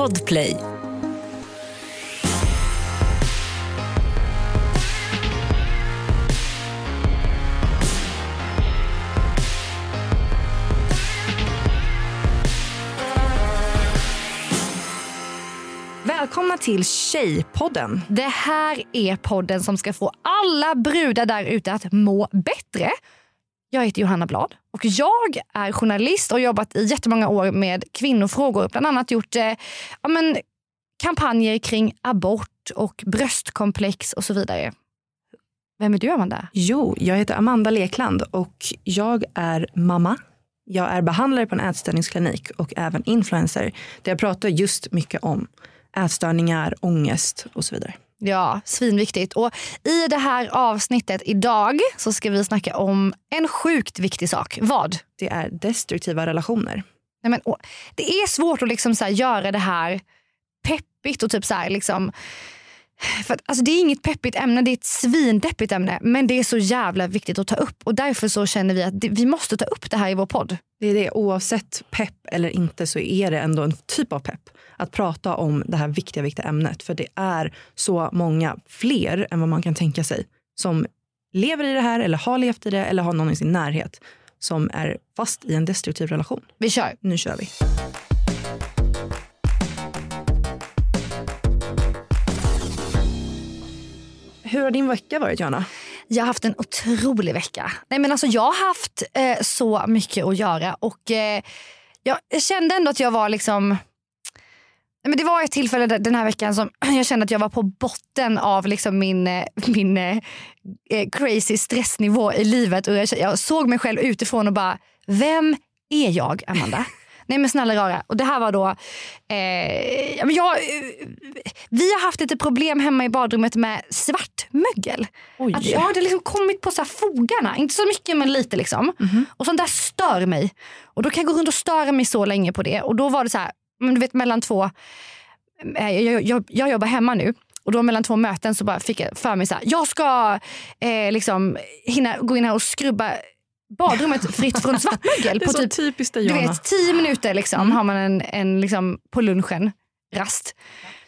Podplay. Välkomna till Tjejpodden. Det här är podden som ska få alla brudar där ute att må bättre. Jag heter Johanna Blad och jag är journalist och har jobbat i jättemånga år med kvinnofrågor. Bland annat gjort eh, ja, men, kampanjer kring abort och bröstkomplex och så vidare. Vem är du Amanda? Jo, jag heter Amanda Lekland och jag är mamma. Jag är behandlare på en ätstörningsklinik och även influencer där jag pratar just mycket om ätstörningar, ångest och så vidare. Ja, svinviktigt. Och I det här avsnittet idag så ska vi snacka om en sjukt viktig sak. Vad? Det är destruktiva relationer. Nej, men, det är svårt att liksom så göra det här peppigt och typ så här, liksom, för att, alltså det är inget peppigt ämne, det är ett svindeppigt ämne. Men det är så jävla viktigt att ta upp och därför så känner vi att det, vi måste ta upp det här i vår podd. Det är det, oavsett pepp eller inte så är det ändå en typ av pepp. Att prata om det här viktiga, viktiga ämnet. För det är så många fler än vad man kan tänka sig som lever i det här eller har levt i det eller har någon i sin närhet som är fast i en destruktiv relation. Vi kör. Nu kör vi. Hur har din vecka varit Johanna? Jag har haft en otrolig vecka. Nej, men alltså, jag har haft eh, så mycket att göra och eh, jag kände ändå att jag var liksom men det var ett tillfälle den här veckan som jag kände att jag var på botten av liksom min, eh, min eh, eh, crazy stressnivå i livet. Och jag, jag såg mig själv utifrån och bara, vem är jag Amanda? Nej men snälla rara. Och det här var då, eh, jag, vi har haft lite problem hemma i badrummet med svartmögel. Oj. Att jag hade liksom kommit på så fogarna, inte så mycket men lite liksom. Mm -hmm. Och sånt där stör mig. Och då kan jag gå runt och störa mig så länge på det. Och då var det så här, du vet mellan två, jag, jag, jag, jag jobbar hemma nu. Och då mellan två möten så bara fick jag för mig så här, jag ska eh, liksom hinna gå in här och skrubba badrummet fritt från svartmögel. det är på så typ, typiskt dig, Du vet, tio minuter liksom, mm. har man en, en liksom, på lunchen, rast.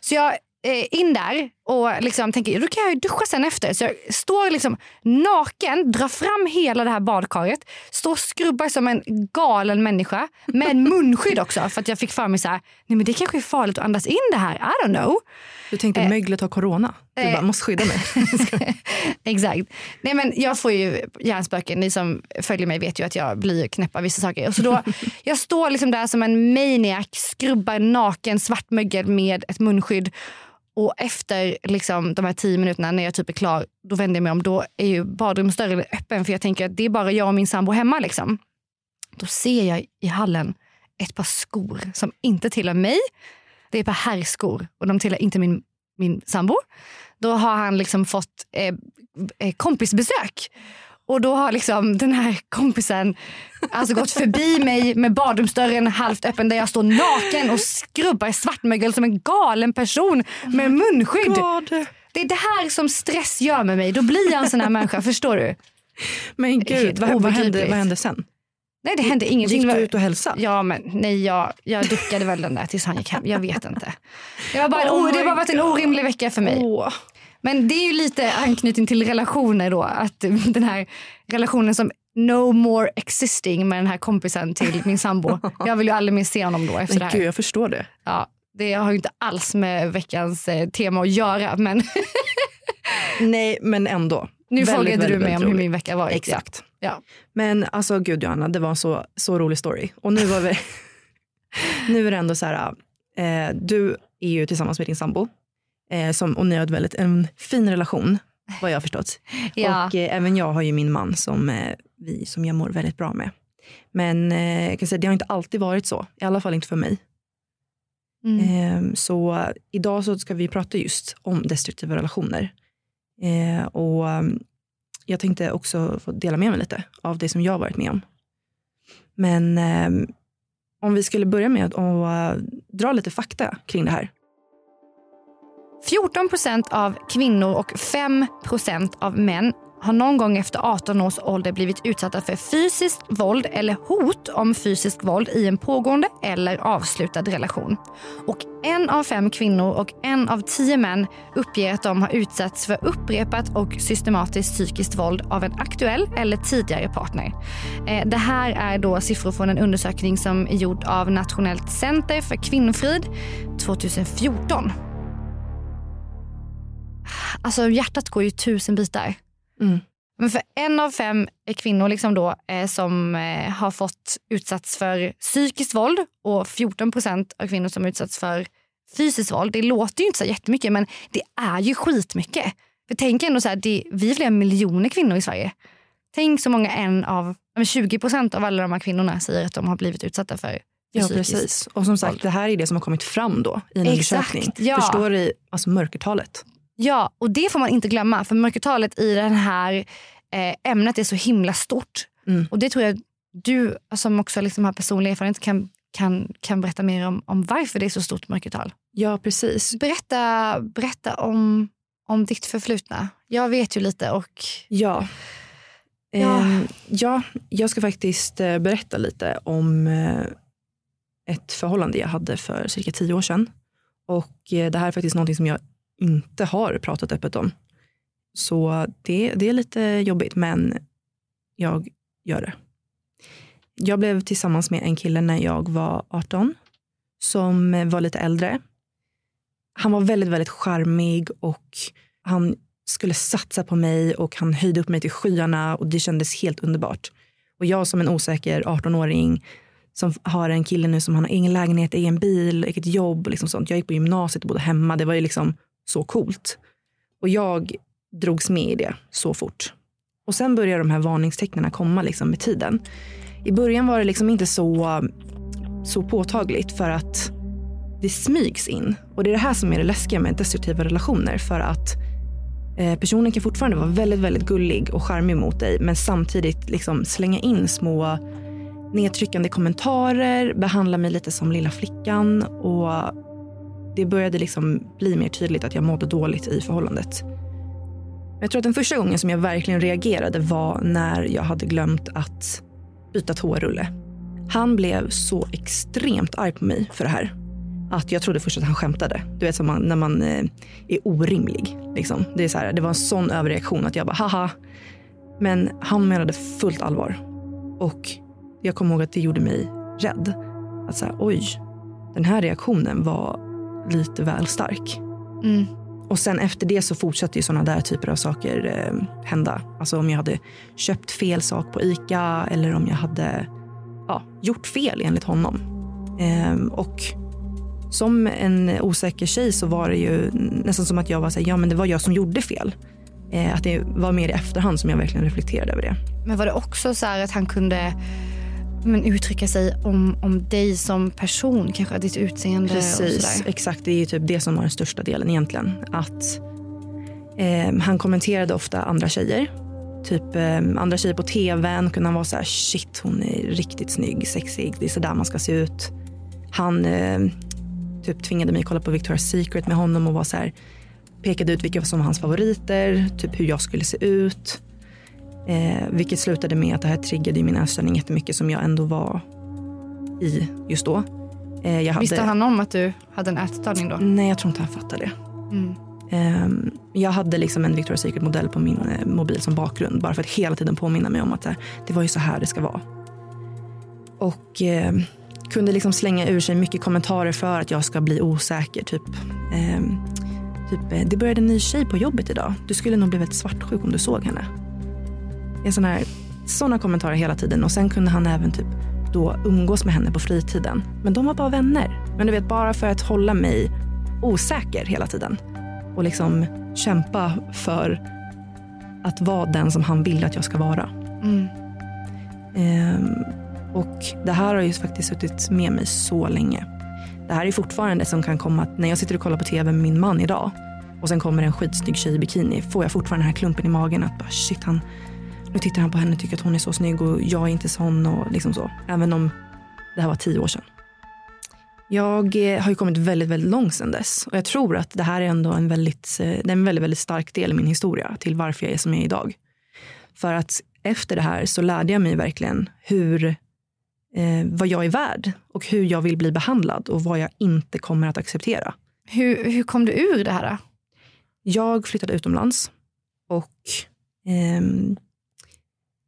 Så jag eh, in där och liksom tänker då kan jag duscha sen efter. Så jag står liksom naken, drar fram hela det här badkaret, står och skrubbar som en galen människa med munskydd också för att jag fick för mig så här, nej men det kanske är farligt att andas in det här, I don't know. Du tänkte eh, möglet har corona, du eh, bara måste skydda mig. Exakt. Nej men jag får ju hjärnspöken, ni som följer mig vet ju att jag blir knäpp av vissa saker. Och så då, jag står liksom där som en maniac, skrubbar naken svartmögel med ett munskydd och efter liksom, de här tio minuterna när jag typ är klar, då vänder jag mig om. Då är ju badrumsdörren öppen för jag tänker att det är bara jag och min sambo hemma. Liksom. Då ser jag i hallen ett par skor som inte tillhör mig. Det är ett par herrskor och de tillhör inte min, min sambo. Då har han liksom fått eh, eh kompisbesök. Och då har liksom den här kompisen alltså gått förbi mig med badrumsdörren halvt öppen där jag står naken och skrubbar svartmögel som en galen person med munskydd. God. Det är det här som stress gör med mig. Då blir jag en sån här människa, förstår du? Men gud, vad, vad, hände, vad hände sen? Nej det hände ingenting. Gick du ut och hälsade? Ja men nej jag, jag duckade väl den där tills han gick hem. Jag vet inte. Det har bara, oh det bara varit en orimlig vecka för mig. Oh. Men det är ju lite anknytning till relationer då. Att den här relationen som no more existing med den här kompisen till min sambo. Jag vill ju aldrig mer se honom då efter men det här. Gud, jag förstår det. Ja, det har ju inte alls med veckans eh, tema att göra. Men Nej, men ändå. Nu väldigt, frågade väldigt, du mig om hur min vecka var. Exakt. Ja. Men alltså gud Johanna, det var en så, så rolig story. Och nu var vi... nu är det ändå så här, eh, du är ju tillsammans med din sambo Eh, som, och ni har ett väldigt, en fin relation vad jag har förstått. ja. Och eh, även jag har ju min man som, eh, vi, som jag mår väldigt bra med. Men eh, jag kan säga, det har inte alltid varit så, i alla fall inte för mig. Mm. Ehm, så idag så ska vi prata just om destruktiva relationer. Eh, och mm, jag tänkte också få dela med mig lite av det som jag har varit med om. Men ehm, om vi skulle börja med att uh, dra lite fakta kring det här 14 procent av kvinnor och 5 procent av män har någon gång efter 18 års ålder blivit utsatta för fysiskt våld eller hot om fysiskt våld i en pågående eller avslutad relation. Och en av fem kvinnor och en av tio män uppger att de har utsatts för upprepat och systematiskt psykiskt våld av en aktuell eller tidigare partner. Eh, det här är då siffror från en undersökning som är gjord av Nationellt center för kvinnofrid 2014. Alltså hjärtat går ju tusen bitar. Mm. Men för en av fem kvinnor liksom då, eh, som eh, har fått utsatts för psykiskt våld och 14 procent av kvinnor som utsatts för fysiskt våld. Det låter ju inte så jättemycket men det är ju skitmycket. För tänk ändå så här, det, vi är flera miljoner kvinnor i Sverige. Tänk så många en av, 20 procent av alla de här kvinnorna säger att de har blivit utsatta för Ja, precis. Och som sagt, det här är det som har kommit fram då i en Exakt, undersökning. ja. Förstår du alltså mörkertalet? Ja, och det får man inte glömma. För mörkertalet i det här eh, ämnet är så himla stort. Mm. Och det tror jag du som också liksom har personlig erfarenhet kan, kan, kan berätta mer om, om varför det är så stort mörkertal. Ja, precis. Berätta, berätta om, om ditt förflutna. Jag vet ju lite och Ja. Ja. Ehm, ja, jag ska faktiskt eh, berätta lite om eh, ett förhållande jag hade för cirka tio år sedan. Och eh, det här är faktiskt någonting som jag inte har pratat öppet om. Så det, det är lite jobbigt, men jag gör det. Jag blev tillsammans med en kille när jag var 18 som var lite äldre. Han var väldigt, väldigt charmig och han skulle satsa på mig och han höjde upp mig till skyarna och det kändes helt underbart. Och jag som en osäker 18-åring som har en kille nu som han har egen lägenhet, egen bil, eget jobb och liksom sånt. Jag gick på gymnasiet och bodde hemma. Det var ju liksom så coolt. Och jag drogs med i det så fort. Och sen började de här varningstecknen komma liksom med tiden. I början var det liksom inte så, så påtagligt för att det smygs in. Och det är det här som är det läskiga med destruktiva relationer. För att eh, personen kan fortfarande vara väldigt, väldigt gullig och charmig mot dig. Men samtidigt liksom slänga in små nedtryckande kommentarer, behandla mig lite som lilla flickan. Och det började liksom bli mer tydligt att jag mådde dåligt i förhållandet. Jag tror att den första gången som jag verkligen reagerade var när jag hade glömt att byta toarulle. Han blev så extremt arg på mig för det här. Att jag trodde först att han skämtade. Du vet som man, när man eh, är orimlig. Liksom. Det, är så här, det var en sån överreaktion att jag bara haha. Men han menade fullt allvar. Och jag kommer ihåg att det gjorde mig rädd. Att så här, oj, den här reaktionen var lite väl stark. mm, Och sen efter det så fortsatte ju sådana där typer av saker eh, hända. Alltså om jag hade köpt fel sak på ICA eller om jag hade ja, gjort fel enligt honom. Ehm, och som en osäker tjej så var det ju nästan som att jag var så här, ja men det var jag som gjorde fel. Eh, att det var mer i efterhand som jag verkligen reflekterade över det. Men var det också så här att han kunde men, uttrycka sig om, om dig som person, kanske ditt utseende och Precis, sådär? exakt. Det är ju typ det som var den största delen egentligen. Att eh, han kommenterade ofta andra tjejer. Typ eh, andra tjejer på tvn kunde han vara så här, shit hon är riktigt snygg, sexig, det är så där man ska se ut. Han eh, typ tvingade mig att kolla på Victoria's Secret med honom och var så här, pekade ut vilka som var hans favoriter, typ hur jag skulle se ut. Eh, vilket slutade med att det här triggade min ätstörning jättemycket som jag ändå var i just då. Eh, jag hade, Visste han om att du hade en ätstörning då? Nej, jag tror inte han fattade det. Mm. Ehm, jag hade liksom en Victoria's Secret-modell på min eh, mobil som bakgrund bara för att hela tiden påminna mig om att eh, det var ju så här det ska vara. Och eh, kunde liksom slänga ur sig mycket kommentarer för att jag ska bli osäker. Typ, ehm, typ eh, det började en ny tjej på jobbet idag. Du skulle nog bli väldigt svartsjuk om du såg henne. En sån här, såna kommentarer hela tiden. Och sen kunde han även typ då umgås med henne på fritiden. Men de var bara vänner. Men du vet, bara för att hålla mig osäker hela tiden. Och liksom kämpa för att vara den som han vill att jag ska vara. Mm. Ehm, och det här har ju faktiskt suttit med mig så länge. Det här är fortfarande som kan komma att när jag sitter och kollar på tv med min man idag och sen kommer en skitsnygg tjej i bikini får jag fortfarande den här klumpen i magen att bara shit han, nu tittar han på henne och tycker att hon är så snygg och jag är inte sån och liksom så. Även om det här var tio år sedan. Jag eh, har ju kommit väldigt, väldigt långt sedan dess och jag tror att det här är ändå en väldigt, eh, det är en väldigt, väldigt stark del i min historia till varför jag är som jag är idag. För att efter det här så lärde jag mig verkligen hur, eh, vad jag är värd och hur jag vill bli behandlad och vad jag inte kommer att acceptera. Hur, hur kom du ur det här? Då? Jag flyttade utomlands och ehm,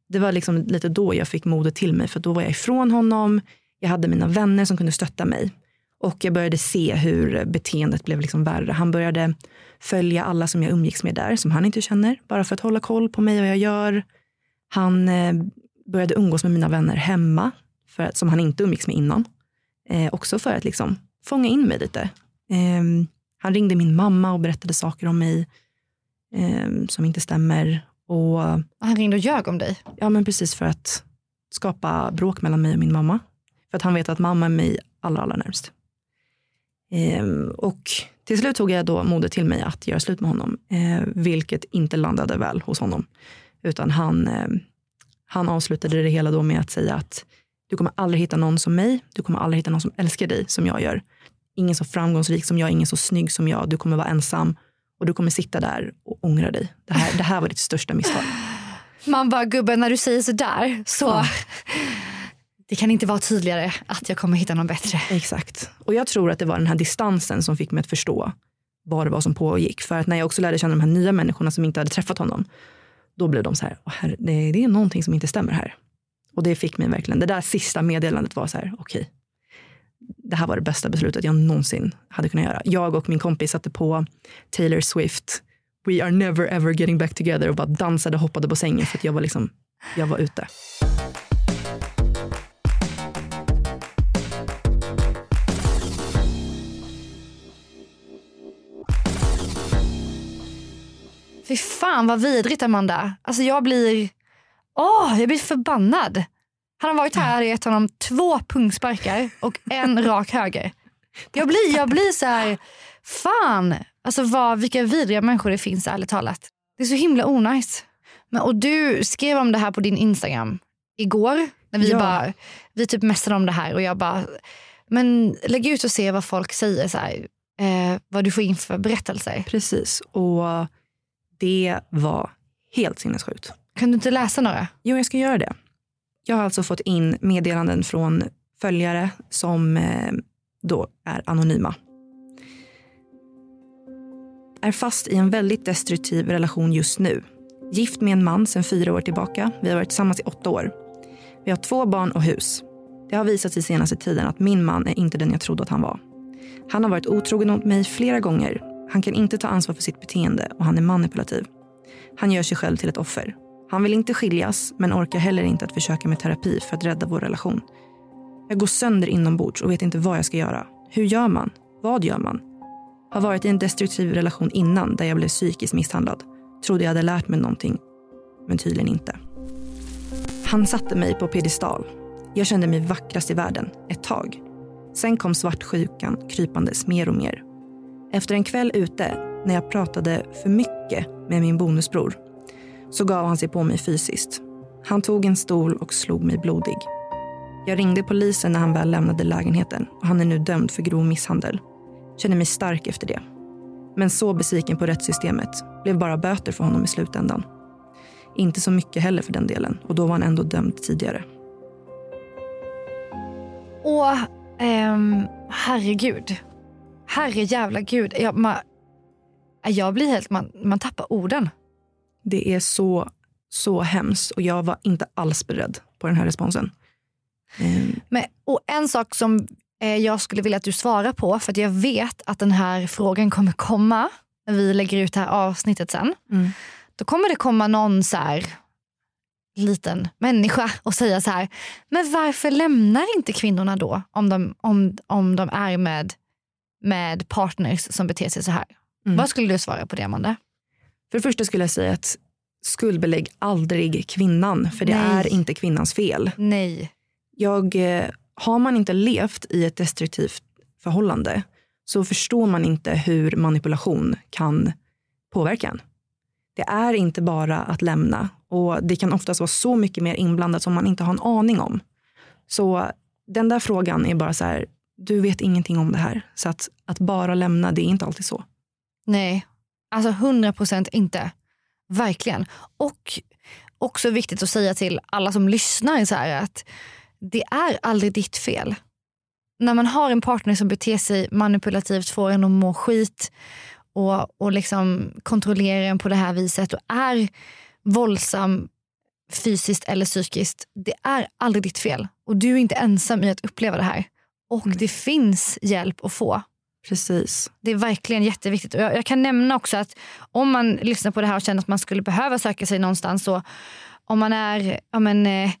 det var liksom lite då jag fick modet till mig för då var jag ifrån honom. Jag hade mina vänner som kunde stötta mig och jag började se hur beteendet blev liksom värre. Han började följa alla som jag umgicks med där som han inte känner bara för att hålla koll på mig och vad jag gör. Han eh, började umgås med mina vänner hemma för att, som han inte umgicks med innan. Eh, också för att liksom fånga in mig lite. Eh, han ringde min mamma och berättade saker om mig eh, som inte stämmer. Och, Han ringde och ljög om dig? Ja, men precis för att skapa bråk mellan mig och min mamma. För att han vet att mamma är mig allra, allra närmst. Ehm, och till slut tog jag då modet till mig att göra slut med honom, eh, vilket inte landade väl hos honom. Utan han, eh, han avslutade det hela då med att säga att du kommer aldrig hitta någon som mig, du kommer aldrig hitta någon som älskar dig som jag gör. Ingen så framgångsrik som jag, ingen så snygg som jag. Du kommer vara ensam och du kommer sitta där och ångra dig. Det här, det här var ditt största misstag. Man bara, gubben när du säger sådär så Ja. det kan inte vara tydligare att jag kommer hitta någon bättre. Exakt. Och jag tror att det var den här distansen som fick mig att förstå vad det var som pågick. För att när jag också lärde känna de här nya människorna som inte hade träffat honom, då blev de så här, "Åh, herre, det, är någonting som inte stämmer här. Och det fick mig verkligen, det där sista meddelandet var så här, okej, det här var det bästa beslutet jag någonsin hade kunnat göra. Jag och min kompis satte på Taylor Swift, We are never ever getting back together och bara dansade och hoppade på sängen för att jag var liksom, jag var ute. Fy fan vad vidrigt Amanda. Alltså jag blir, åh, jag blir förbannad. Han har varit här och gett honom två pungsparkar och en rak höger. Jag blir, jag blir så här, fan. Alltså vad, vilka vidriga människor det finns ärligt talat. Det är så himla onajs. Men, och du skrev om det här på din Instagram igår. När vi, Ja. bara, vi typ mässade om det här och jag bara, men lägg ut och se vad folk säger. Så här, eh, vad du får in för berättelser. Precis. Och det var helt sinnessjukt. Kan du inte läsa några? Jo, jag ska göra det. Jag har alltså fått in meddelanden från följare som eh, då är anonyma. Är fast i en väldigt destruktiv relation just nu. Gift med en man sedan fyra år tillbaka. Vi har varit tillsammans i åtta år. Vi har två barn och hus. Det har visat sig senaste tiden att min man är inte den jag trodde att han var. Han har varit otrogen mot mig flera gånger. Han kan inte ta ansvar för sitt beteende och han är manipulativ. Han gör sig själv till ett offer. Han vill inte skiljas, men orkar heller inte att försöka med terapi för att rädda vår relation. Jag går sönder inombords och vet inte vad jag ska göra. Hur gör man? Vad gör man? Har varit i en destruktiv relation innan där jag blev psykiskt misshandlad. Trodde jag hade lärt mig någonting, men tydligen inte. Han satte mig på piedestal. Jag kände mig vackrast i världen, ett tag. Sen kom svartsjukan krypandes mer och mer. Efter en kväll ute, när jag pratade för mycket med min bonusbror, så gav han sig på mig fysiskt. Han tog en stol och slog mig blodig. Jag ringde polisen när han väl lämnade lägenheten och han är nu dömd för grov misshandel. Känner mig stark efter det. Men så besviken på rättssystemet. Blev bara böter för honom i slutändan. Inte så mycket heller för den delen och då var han ändå dömd tidigare. Åh, ehm, herregud. Herre jävla gud. Jag, man, jag blir helt, man, man tappar orden. Det är så, så hemskt och jag var inte alls beredd på den här responsen. Ehm, Men, och en sak som eh, jag skulle vilja att du svarar på, för jag vet att den här frågan kommer komma när vi lägger ut det här avsnittet sen. Mm. Då kommer det komma någon så här liten människa och säga så här, men varför lämnar inte kvinnorna då om de, om, om de är med, med partners som beter sig så här? Mm. Vad skulle du svara på det Amanda? För det första skulle jag säga att skuldbelägg aldrig kvinnan, för det Nej. är inte kvinnans fel. Nej. Jag, eh, har man inte levt i ett destruktivt förhållande så förstår man inte hur manipulation kan påverka en. Det är inte bara att lämna och det kan oftast vara så mycket mer inblandat som man inte har en aning om. Så den där frågan är bara så här, du vet ingenting om det här. Så att, att bara lämna, det är inte alltid så. Nej, alltså 100 procent inte. Verkligen. Och, också viktigt att säga till alla som lyssnar så här att det är aldrig ditt fel. När man har en partner som beter sig manipulativt, får en att må skit och, och liksom kontrollerar en på det här viset och är våldsam fysiskt eller psykiskt. Det är aldrig ditt fel och du är inte ensam i att uppleva det här. Och Mm. det finns hjälp att få. Precis. Det är verkligen jätteviktigt. Och jag, jag kan nämna också att om man lyssnar på det här och känner att man skulle behöva söka sig någonstans så om man är ja men, eh,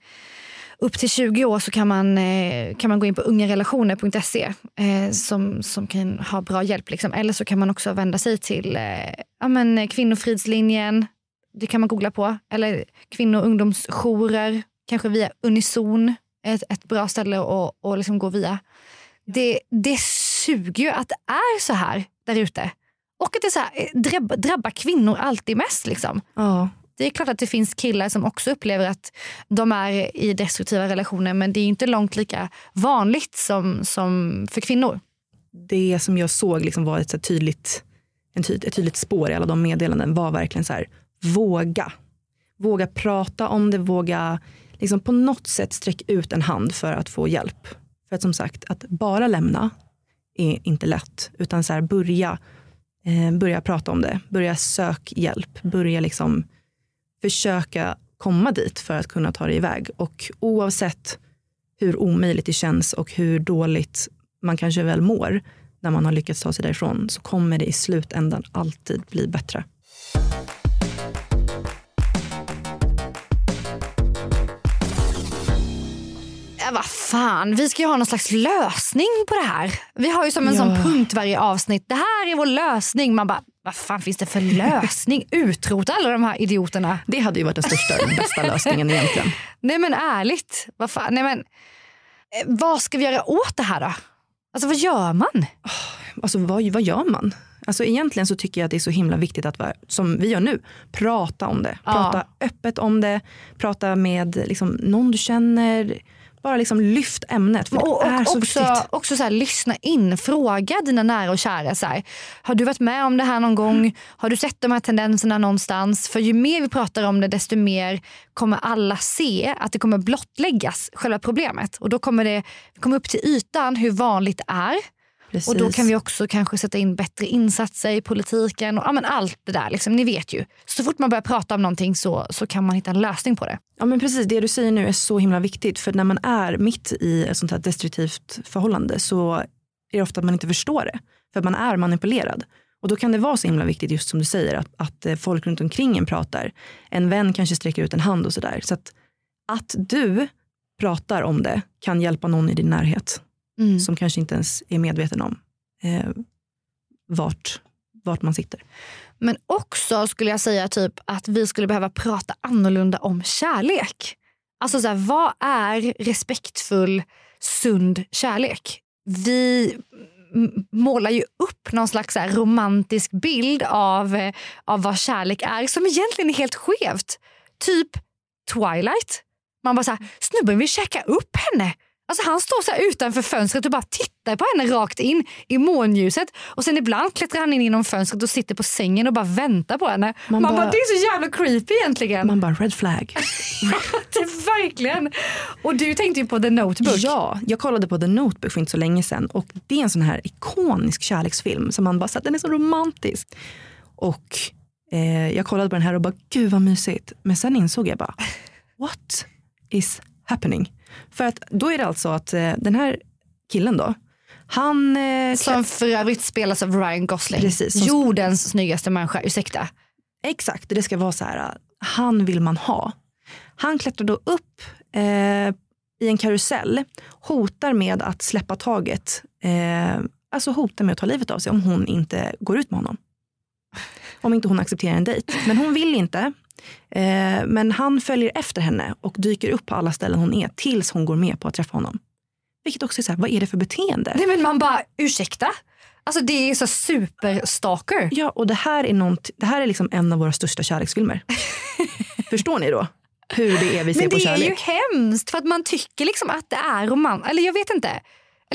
upp till 20 år så kan man, eh, kan man gå in på ungarelationer.se eh, som, som kan ha bra hjälp. Liksom. Eller så kan man också vända sig till eh, ja men, Kvinnofridslinjen. Det kan man googla på. Eller kvinno och ungdomsjourer. Kanske via Unison. Ett, ett bra ställe att, och liksom gå via. Det, det suger ju att det är så här där ute. Och att det så här, eh, drabb, drabbar kvinnor alltid mest. Liksom. Ja, Det är klart att det finns killar som också upplever att de är i destruktiva relationer men det är inte långt lika vanligt som, som för kvinnor. det som jag såg liksom var ett, tydligt, en tyd, ett tydligt spår i alla de meddelanden var verkligen så här, våga. Våga prata om det, våga liksom på något sätt sträcka ut en hand för att få hjälp. För att som sagt, att bara lämna är inte lätt, utan så här, börja, eh, börja prata om det, börja sök hjälp, börja liksom försöka komma dit för att kunna ta dig iväg. Och oavsett hur omöjligt det känns och hur dåligt man kanske väl mår när man har lyckats ta sig därifrån så kommer det i slutändan alltid bli bättre. Vad fan, vi ska ju ha någon slags lösning på det här. Vi har ju som en Ja. sån punkt varje avsnitt. Det här är vår lösning. Man bara, vad fan finns det för lösning? Utrota alla de här idioterna. Det hade ju varit den största och bästa lösningen egentligen. Nej men ärligt, vad fan, nej men, eh, vad ska vi göra åt det här då? Alltså vad gör man? Alltså vad, vad gör man? Alltså egentligen så tycker jag att det är så himla viktigt att, som vi gör nu, prata om det. Ja. Prata öppet om det, prata med liksom, någon du känner. Bara liksom lyft ämnet för Och, det är och så också, viktigt. också så här, lyssna in, fråga dina nära och kära. Så här, har du varit med om det här någon gång? Har du sett de här tendenserna någonstans? För ju mer vi pratar om det desto mer kommer alla se att det kommer blottläggas, själva problemet. Och då kommer det komma upp till ytan hur vanligt det är. Precis. Och då kan vi också kanske sätta in bättre insatser i politiken och ja, men allt det där. Liksom, ni vet ju. Så fort man börjar prata om någonting så, så kan man hitta en lösning på det. Ja men precis, det du säger nu är så himla viktigt. För när man är mitt i ett sånt här destruktivt förhållande så är det ofta att man inte förstår det. För man är manipulerad. Och då kan det vara så himla viktigt, just som du säger, att, att eh, folk runt omkring en pratar. En vän kanske sträcker ut en hand och sådär. Så att, att du pratar om det kan hjälpa någon i din närhet som kanske inte ens är medveten om eh, vart, vart man sitter. Men också skulle jag säga typ att vi skulle behöva prata annorlunda om kärlek. Alltså så här, vad är respektfull, sund kärlek? Vi målar ju upp någon slags så här romantisk bild av, eh, av vad kärlek är som egentligen är helt skevt. Typ Twilight. Man bara så här, snubben vill käka upp henne. Alltså han står så utanför fönstret och bara tittar på henne rakt in i månljuset. Och sen ibland klättrar han in genom fönstret och sitter på sängen och bara väntar på henne. Man, Man bara, bara- det är så jävla creepy egentligen. Man bara red flag. det är verkligen. Och du tänkte ju på The Notebook. Ja, jag kollade på The Notebook för inte så länge sedan och det är en sån här ikonisk kärleksfilm som man bara så den är så romantisk. Och eh, jag kollade på den här och bara gud vad mysigt. Men sen insåg jag bara what is happening? För att då är det alltså att eh, den här killen då, han eh, Som för övrigt spelas av Ryan Gosling. Precis, Jordens snyggaste människa, ursäkta. Exakt, det ska vara så här, han vill man ha. Han klättrar då upp eh, i en karusell, hotar med att släppa taget, eh, alltså hotar med att ta livet av sig om hon inte går ut med honom. Om inte hon accepterar en dejt. Men hon vill inte. Eh, men han följer efter henne och dyker upp på alla ställen hon är tills hon går med på att träffa honom. Vilket också är så här, vad är det för beteende? Nej, men man bara, ursäkta? Alltså det är så superstalker. Ja, och det här är, något, det här är liksom en av våra största kärleksfilmer. Förstår ni då hur det är vi ser Men på det är kärlek? ju hemskt för att man tycker liksom att det är roman. Eller jag vet inte.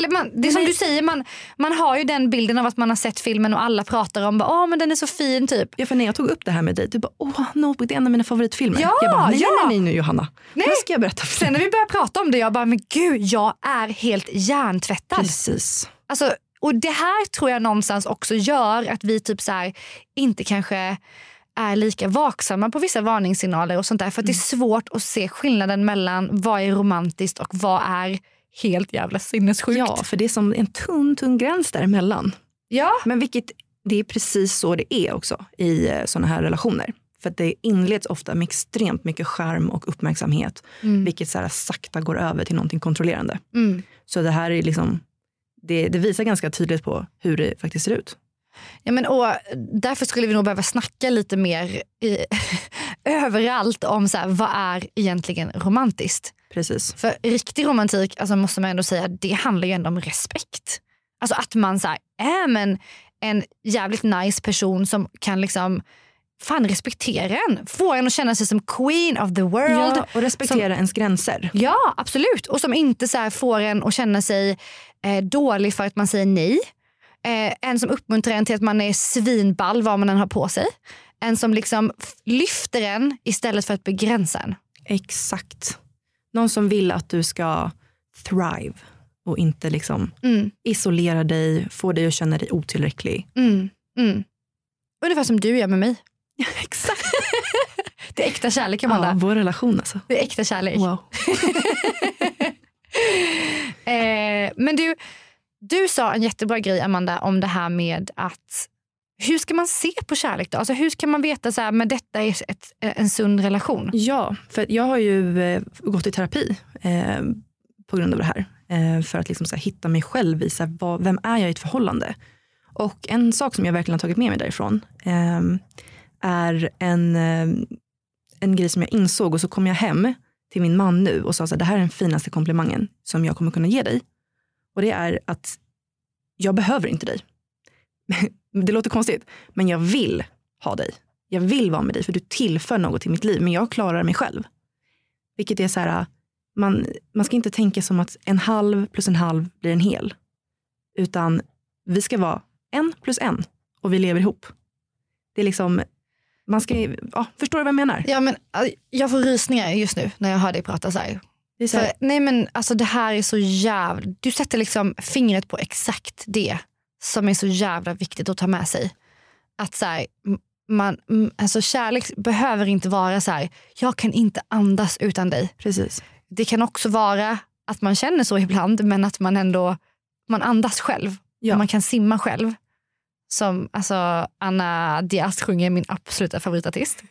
Eller man, det är som du säger, man, man har ju den bilden av att man har sett filmen och alla pratar om att men den är så fin typ. Ja, för när jag tog upp det här med dig, du bara åh, Notebook det är en av mina favoritfilmer. Ja, jag bara, nej, ja. nej, nej nu Johanna. Nej. Nu ska jag berätta för Sen dig. när vi började prata om det, jag bara, men gud jag är helt hjärntvättad. Precis. Alltså, och det här tror jag någonstans också gör att vi typ så här, inte kanske är lika vaksamma på vissa varningssignaler och sånt där. För att det är svårt att se skillnaden mellan vad är romantiskt och vad är helt jävla sinnessjukt. Ja, för det är som en tunn, tunn gräns däremellan. ja. Men vilket, det är precis så det är också i sådana här relationer. För att det inleds ofta med extremt mycket skärm och uppmärksamhet. Mm. Vilket så här sakta går över till någonting kontrollerande. Mm. Så det här är liksom, det, det visar ganska tydligt på hur det faktiskt ser ut. Ja, men, och därför skulle vi nog behöva snacka lite mer i, överallt om så här, vad är egentligen romantiskt. Precis. För riktig romantik alltså måste man ändå säga, det handlar ju ändå om respekt. Alltså att man så här, är men en jävligt nice person som kan liksom fan respektera en. Få en att känna sig som queen of the world. Ja, och respektera ens gränser. Ja, absolut. Och som inte så får en att känna sig eh, dålig för att man säger nej. Eh, en som uppmuntrar en till att man är svinball vad man än har på sig. En som liksom lyfter en istället för att begränsa en. Exakt. Någon som vill att du ska thrive och inte liksom Mm, isolera dig, få dig att känna dig otillräcklig. mm, mm. Ungefär som du gör med mig. Exakt. Det är äkta kärlek Amanda. Ja, vår relation alltså. Det är äkta kärlek. Wow. Eh, men du, du sa en jättebra grej Amanda om det här med att hur ska man se på kärlek då? Alltså hur ska man veta så här, men detta är ett, eh, en sund relation? Ja, för jag har ju eh, gått i terapi eh, på grund av det här. Eh, för att liksom så här, hitta mig själv i så här, vad, vem är jag i ett förhållande. Och en sak som jag verkligen har tagit med mig därifrån eh, är en, eh, en grej som jag insåg och så kom jag hem till min man nu och sa så här, det här är den finaste komplimangen som jag kommer kunna ge dig. Och det är att jag behöver inte dig det låter konstigt, men jag vill ha dig. Jag vill vara med dig för du tillför något till mitt liv, men jag klarar mig själv. Vilket är så här, man, man ska inte tänka som att en halv plus en halv blir en hel. Utan vi ska vara en plus en och vi lever ihop. Det är liksom, man ska, ja, förstår du vad jag menar? Ja, men, äh, jag får rysningar just nu när jag hör dig prata så här. Så nej men alltså det här är så jävla... Du sätter liksom fingret på exakt det som är så jävla viktigt att ta med sig. Att så här, man, alltså kärlek behöver inte vara så här, jag kan inte andas utan dig. precis. Det kan också vara att man känner så ibland men att man ändå man andas själv. Ja. Man kan simma själv. Som alltså, Anna Diaz sjunger, min absoluta favoritartist.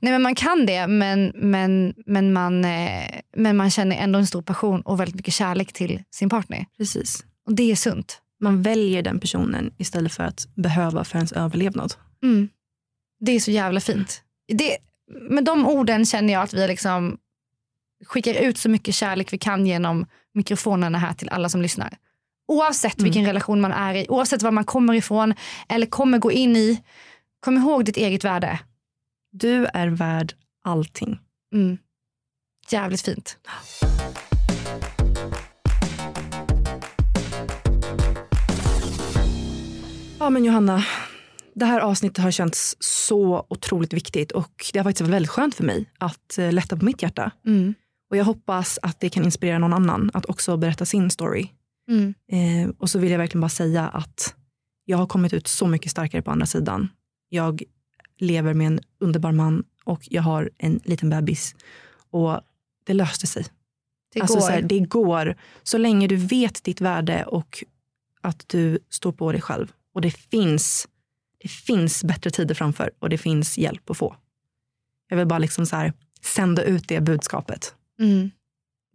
Nej, men man kan det men, men, men, man, eh, men man känner ändå en stor passion och väldigt mycket kärlek till sin partner. precis. Och det är sunt. Man väljer den personen istället för att behöva för ens överlevnad. Mm. Det är så jävla fint. Det, med de orden känner jag att vi liksom skickar ut så mycket kärlek vi kan genom mikrofonerna här till alla som lyssnar. Oavsett vilken relation man är i, oavsett var man kommer ifrån eller kommer gå in i. Kom ihåg ditt eget värde. Du är värd allting. Mm. Jävligt fint. Ja men Johanna, det här avsnittet har känts så otroligt viktigt och det har faktiskt varit väldigt skönt för mig att eh, lätta på mitt hjärta. Mm. Och jag hoppas att det kan inspirera någon annan att också berätta sin story. Mm. Eh, och så vill jag verkligen bara säga att jag har kommit ut så mycket starkare på andra sidan. Jag lever med en underbar man och jag har en liten bebis. Och det löste sig. Det alltså, går. Så här, det går. Så länge du vet ditt värde och att du står på dig själv. Och det finns, det finns bättre tider framför och det finns hjälp att få. Jag vill bara liksom så här, sända ut det budskapet. Mm.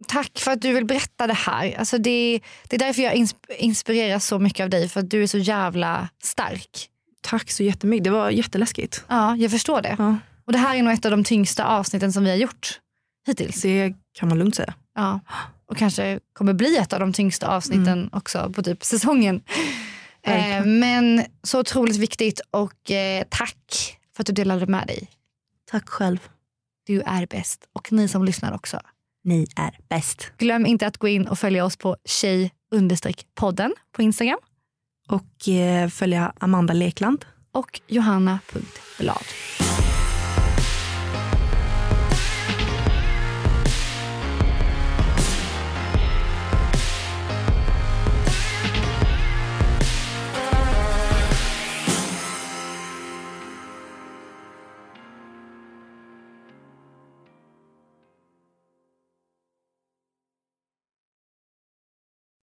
Tack för att du vill berätta det här. Alltså det, det är därför jag insp- inspireras så mycket av dig. För att du är så jävla stark. Tack så jättemycket. Det var jätteläskigt. Ja, jag förstår det. Ja, Och det här är nog ett av de tyngsta avsnitten som vi har gjort hittills. det kan man lugnt säga. Ja. Och kanske kommer bli ett av de tyngsta avsnitten också på typ säsongen. Eh, men så otroligt viktigt och eh, tack för att du delade med dig. Tack själv. Du är bäst och ni som lyssnar också. Ni är bäst. Glöm inte att gå in och följa oss på Tjej podden på Instagram. Och eh, följa Amanda Lekland. Och johanna.blad.